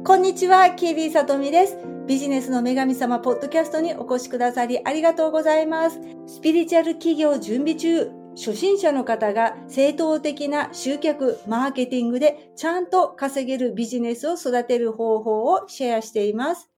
こんにちは、キービーさとみです。ビジネスの女神様ポッドキャストにお越しくださりありがとうございます。スピリチュアル企業準備中、初心者の方が正当的な集客、マーケティングでちゃんと稼げるビジネスを育てる方法をシェアしています。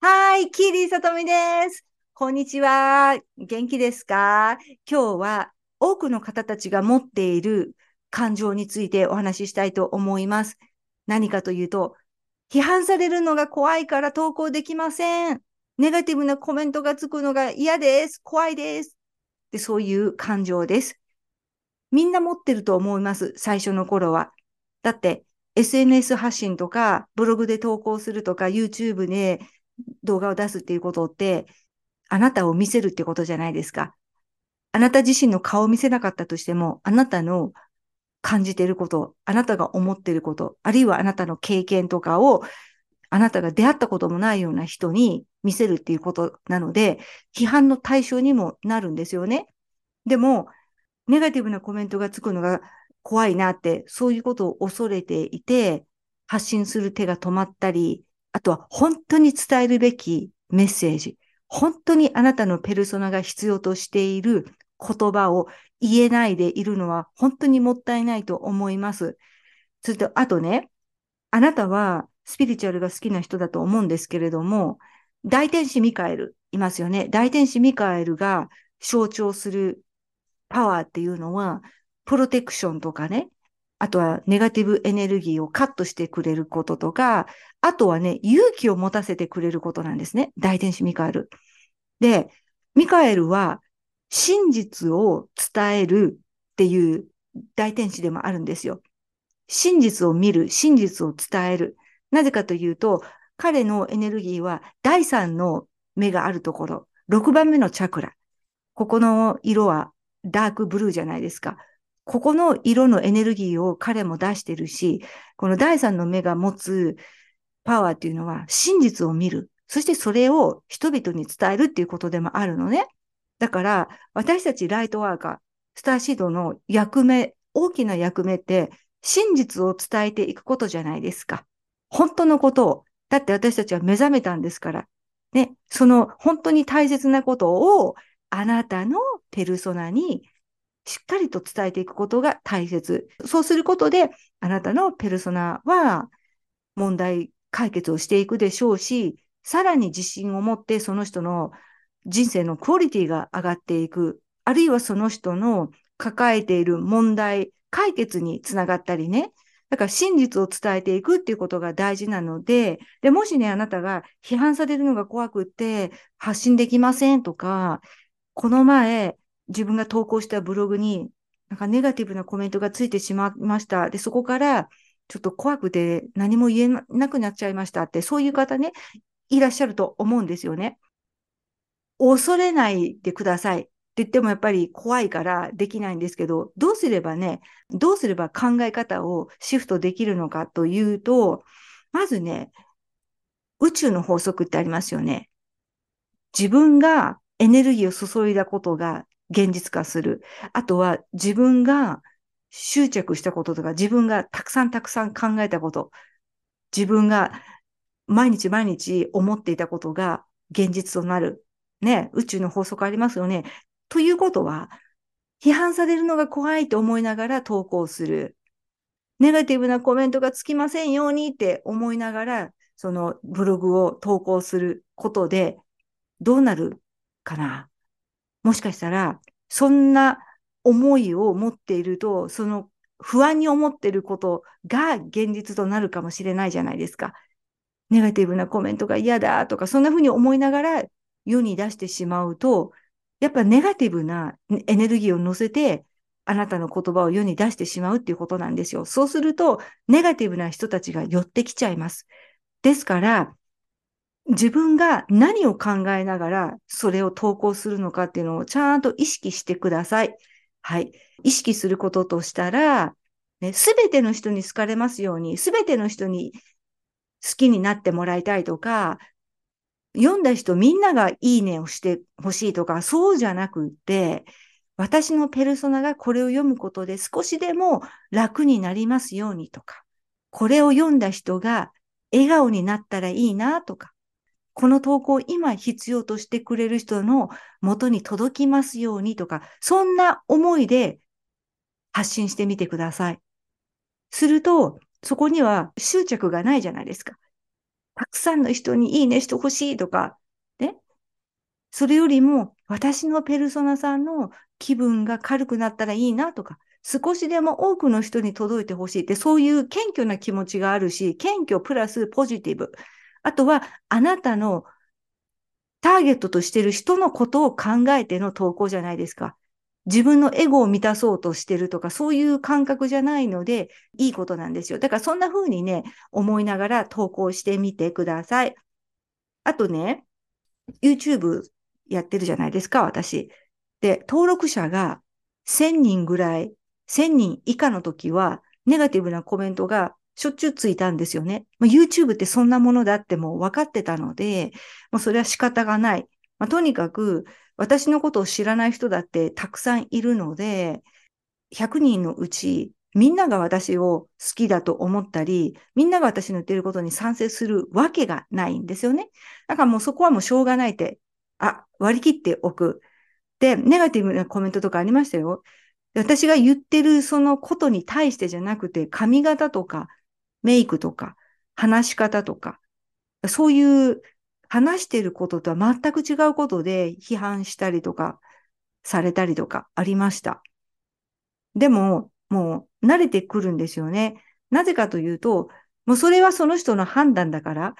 はい、キーリーさとみです。こんにちは。元気ですか？今日は多くの方たちが持っている感情についてお話ししたいと思います。何かというと、批判されるのが怖いから投稿できません。ネガティブなコメントがつくのが嫌です。怖いです。でそういう感情です。みんな持ってると思います。最初の頃は。だって、SNS 発信とか、ブログで投稿するとか、YouTube で動画を出すっていうことって、あなたを見せるってことじゃないですか。あなた自身の顔を見せなかったとしても、あなたの感じていること、あなたが思っていること、あるいはあなたの経験とかを、あなたが出会ったこともないような人に見せるっていうことなので、批判の対象にもなるんですよね。でも、ネガティブなコメントがつくのが怖いなって、そういうことを恐れていて、発信する手が止まったり、あとは本当に伝えるべきメッセージ、本当にあなたのペルソナが必要としている言葉を言えないでいるのは本当にもったいないと思います。それと、あとね、あなたはスピリチュアルが好きな人だと思うんですけれども、大天使ミカエルいますよね。大天使ミカエルが象徴するパワーっていうのは、プロテクションとかね、あとはネガティブエネルギーをカットしてくれることとか、あとはね、勇気を持たせてくれることなんですね。大天使ミカエル。で、ミカエルは真実を伝えるっていう大天使でもあるんですよ。真実を見る、真実を伝える。なぜかというと、彼のエネルギーは第三の目があるところ、6番目のチャクラ。ここの色はダークブルーじゃないですか。ここの色のエネルギーを彼も出してるし、この第三の目が持つパワーっていうのは真実を見る。そしてそれを人々に伝えるっていうことでもあるのね。だから、私たちライトワーカー、スターシードの役目、大きな役目って、真実を伝えていくことじゃないですか。本当のことを。だって私たちは目覚めたんですから。ね、その本当に大切なことをあなたのペルソナにしっかりと伝えていくことが大切。そうすることで、あなたのペルソナは問題解決をしていくでしょうし、さらに自信を持ってその人の人生のクオリティが上がっていく、あるいはその人の抱えている問題、解決につながったりね。だから真実を伝えていくっていうことが大事なので、で、もしね、あなたが批判されるのが怖くて発信できませんとか、この前自分が投稿したブログになんかネガティブなコメントがついてしまいました。で、そこからちょっと怖くて何も言えなくなっちゃいましたって、そういう方ね、いらっしゃると思うんですよね。恐れないでくださいって言ってもやっぱり怖いからできないんですけど、どうすればね、どうすれば考え方をシフトできるのかというと、まずね、宇宙の法則ってありますよね。自分がエネルギーを注いだことが現実化する。あとは自分が執着したこととか、自分がたくさんたくさん考えたこと、自分が毎日毎日思っていたことが現実となる。ね、宇宙の法則ありますよね。ということは、批判されるのが怖いと思いながら投稿する。ネガティブなコメントがつきませんようにって思いながら、そのブログを投稿することで、どうなるかな。もしかしたら、そんな思いを持っていると、その不安に思っていることが現実となるかもしれないじゃないですか。ネガティブなコメントが嫌だとか、そんな風に思いながら世に出してしまうと、やっぱネガティブなエネルギーを乗せて、あなたの言葉を世に出してしまうっていうことなんですよ。そうすると、ネガティブな人たちが寄ってきちゃいます。ですから、自分が何を考えながらそれを投稿するのかっていうのをちゃんと意識してください。はい。意識することとしたら、す、べ、ての人に好かれますように、すべての人に好きになってもらいたいとか、読んだ人みんながいいねをしてほしいとか、そうじゃなくって、私のペルソナがこれを読むことで少しでも楽になりますようにとか、これを読んだ人が笑顔になったらいいなとか、この投稿を今必要としてくれる人の元に届きますようにとか、そんな思いで発信してみてください。すると、そこには執着がないじゃないですか。たくさんの人にいいねしてほしいとか、ね。それよりも、私のペルソナさんの気分が軽くなったらいいなとか、少しでも多くの人に届いてほしいって、そういう謙虚な気持ちがあるし、謙虚プラスポジティブ。あとは、あなたのターゲットとしてる人のことを考えての投稿じゃないですか。自分のエゴを満たそうとしてるとか、そういう感覚じゃないので、いいことなんですよ。だからそんな風にね、思いながら投稿してみてください。あとね、YouTube やってるじゃないですか、私。で、登録者が1000人ぐらい、1000人以下の時は、ネガティブなコメントがしょっちゅうついたんですよね。まあ、YouTube ってそんなものだってもう分かってたので、もうそれは仕方がない。まあ、とにかく、私のことを知らない人だってたくさんいるので、100人のうち、みんなが私を好きだと思ったり、みんなが私の言ってることに賛成するわけがないんですよね。だからもうそこはもうしょうがないって、あ、割り切っておく。で、ネガティブなコメントとかありましたよ。私が言ってるそのことに対してじゃなくて、髪型とか、メイクとか、話し方とか、そういう話してることとは全く違うことで批判したりとかされたりとかありました。でも、もう慣れてくるんですよね。なぜかというと、もうそれはその人の判断だから、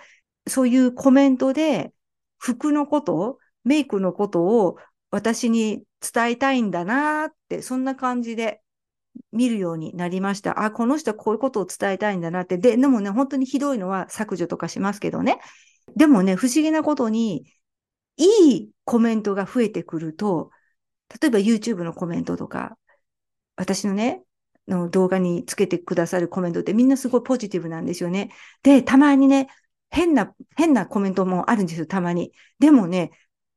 そういうコメントで服のこと、メイクのことを私に伝えたいんだなって、そんな感じで見るようになりました。あ、この人はこういうことを伝えたいんだなって。で、でもね、本当にひどいのは削除とかしますけどね。でもね、不思議なことに、いいコメントが増えてくると、例えば YouTube のコメントとか、私のね、の動画につけてくださるコメントってみんなすごいポジティブなんですよね。で、たまにね、変な、変なコメントもあるんですよ、たまに。でもね、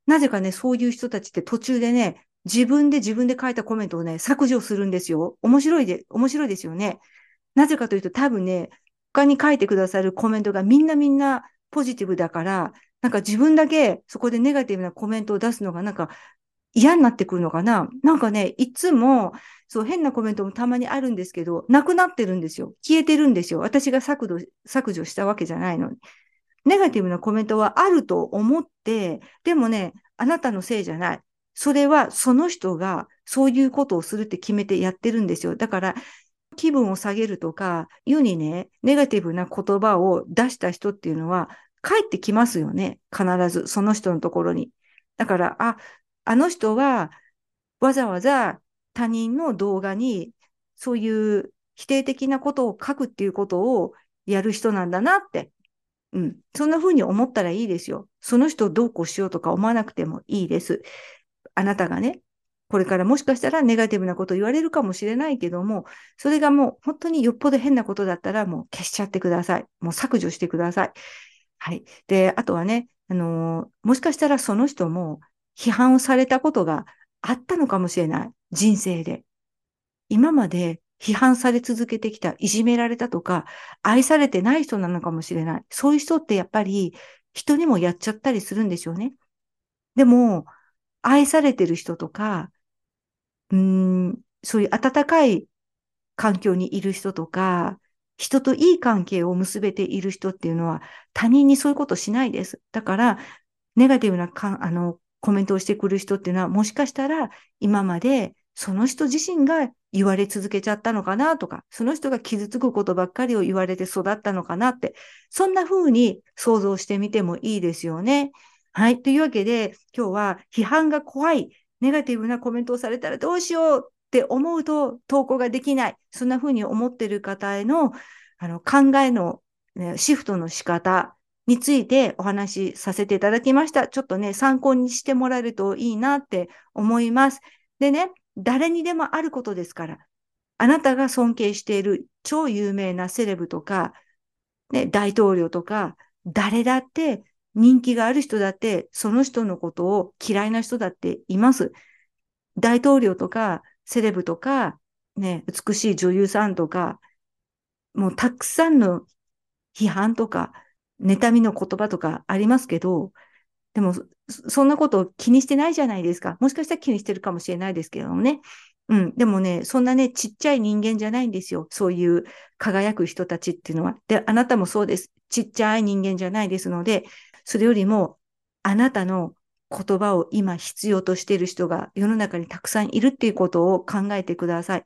なぜかね、そういう人たちって途中でね、自分で自分で書いたコメントをね、削除するんですよ。面白いで、面白いですよね。なぜかというと多分ね、他に書いてくださるコメントがみんなみんなポジティブだから、なんか自分だけそこでネガティブなコメントを出すのがなんか嫌になってくるのかな？なんかね、いつも、そう変なコメントもたまにあるんですけど、なくなってるんですよ。消えてるんですよ。私が削除削除したわけじゃないのに。ネガティブなコメントはあると思って、でもね、あなたのせいじゃない。それはその人がそういうことをするって決めてやってるんですよ。だから、気分を下げるとか、世にね、ネガティブな言葉を出した人っていうのは、帰ってきますよね。必ず、その人のところに。だから、あ、あの人は、わざわざ他人の動画に、そういう否定的なことを書くっていうことをやる人なんだなって。うん。そんな風に思ったらいいですよ。その人をどうこうしようとか思わなくてもいいです。あなたがね、これからもしかしたらネガティブなこと言われるかもしれないけども、それがもう本当によっぽど変なことだったらもう消しちゃってください。もう削除してください。はい。で、あとはね、あのー、もしかしたらその人も批判をされたことがあったのかもしれない。人生で。今まで批判され続けてきた、いじめられたとか、愛されてない人なのかもしれない。そういう人ってやっぱり人にもやっちゃったりするんでしょうね。でも、愛されてる人とか、うん、そういう温かい環境にいる人とか、人といい関係を結べている人っていうのは他人にそういうことしないです。だから、ネガティブなかあのコメントをしてくる人っていうのはもしかしたら今までその人自身が言われ続けちゃったのかなとか、その人が傷つくことばっかりを言われて育ったのかなって、そんな風に想像してみてもいいですよね。はい。というわけで、今日は批判が怖いネガティブなコメントをされたらどうしようって思うと投稿ができない。そんな風に思ってる方へのあの考えの、ね、シフトの仕方についてお話しさせていただきました。ちょっとね、参考にしてもらえるといいなって思います。でね、誰にでもあることですから、あなたが尊敬している超有名なセレブとか、ね、大統領とか、誰だって人気がある人だって、その人のことを嫌いな人だっています。大統領とか、セレブとか、ね、美しい女優さんとか、もうたくさんの批判とか、妬みの言葉とかありますけど、でも、そんなことを気にしてないじゃないですか。もしかしたら気にしてるかもしれないですけどもね。うん。でもね、そんなね、ちっちゃい人間じゃないんですよ。そういう輝く人たちっていうのは。で、あなたもそうです。ちっちゃい人間じゃないですので、それよりも、あなたの言葉を今必要としている人が世の中にたくさんいるっていうことを考えてください。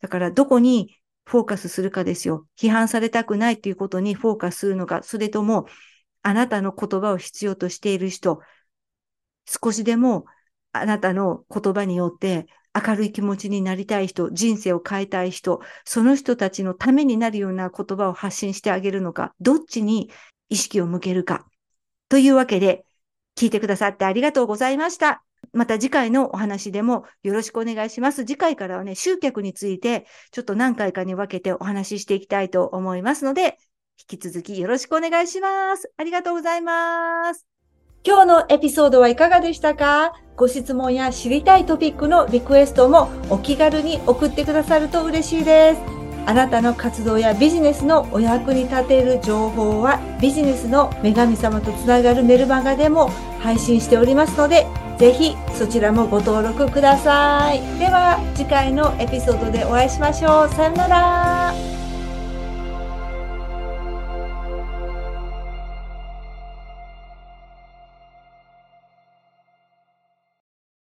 だからどこにフォーカスするかですよ。批判されたくないっていうことにフォーカスするのか、それともあなたの言葉を必要としている人、少しでもあなたの言葉によって明るい気持ちになりたい人、人生を変えたい人、その人たちのためになるような言葉を発信してあげるのか、どっちに意識を向けるか。というわけで、聞いてくださってありがとうございました。また次回のお話でもよろしくお願いします。次回からはね、集客についてちょっと何回かに分けてお話ししていきたいと思いますので、引き続きよろしくお願いします。ありがとうございます。今日のエピソードはいかがでしたか？ご質問や知りたいトピックのリクエストもお気軽に送ってくださると嬉しいです。あなたの活動やビジネスのお役に立てる情報はビジネスの女神様とつながるメルマガでも配信しておりますので、ぜひそちらもご登録ください。では次回のエピソードでお会いしましょう。さよなら。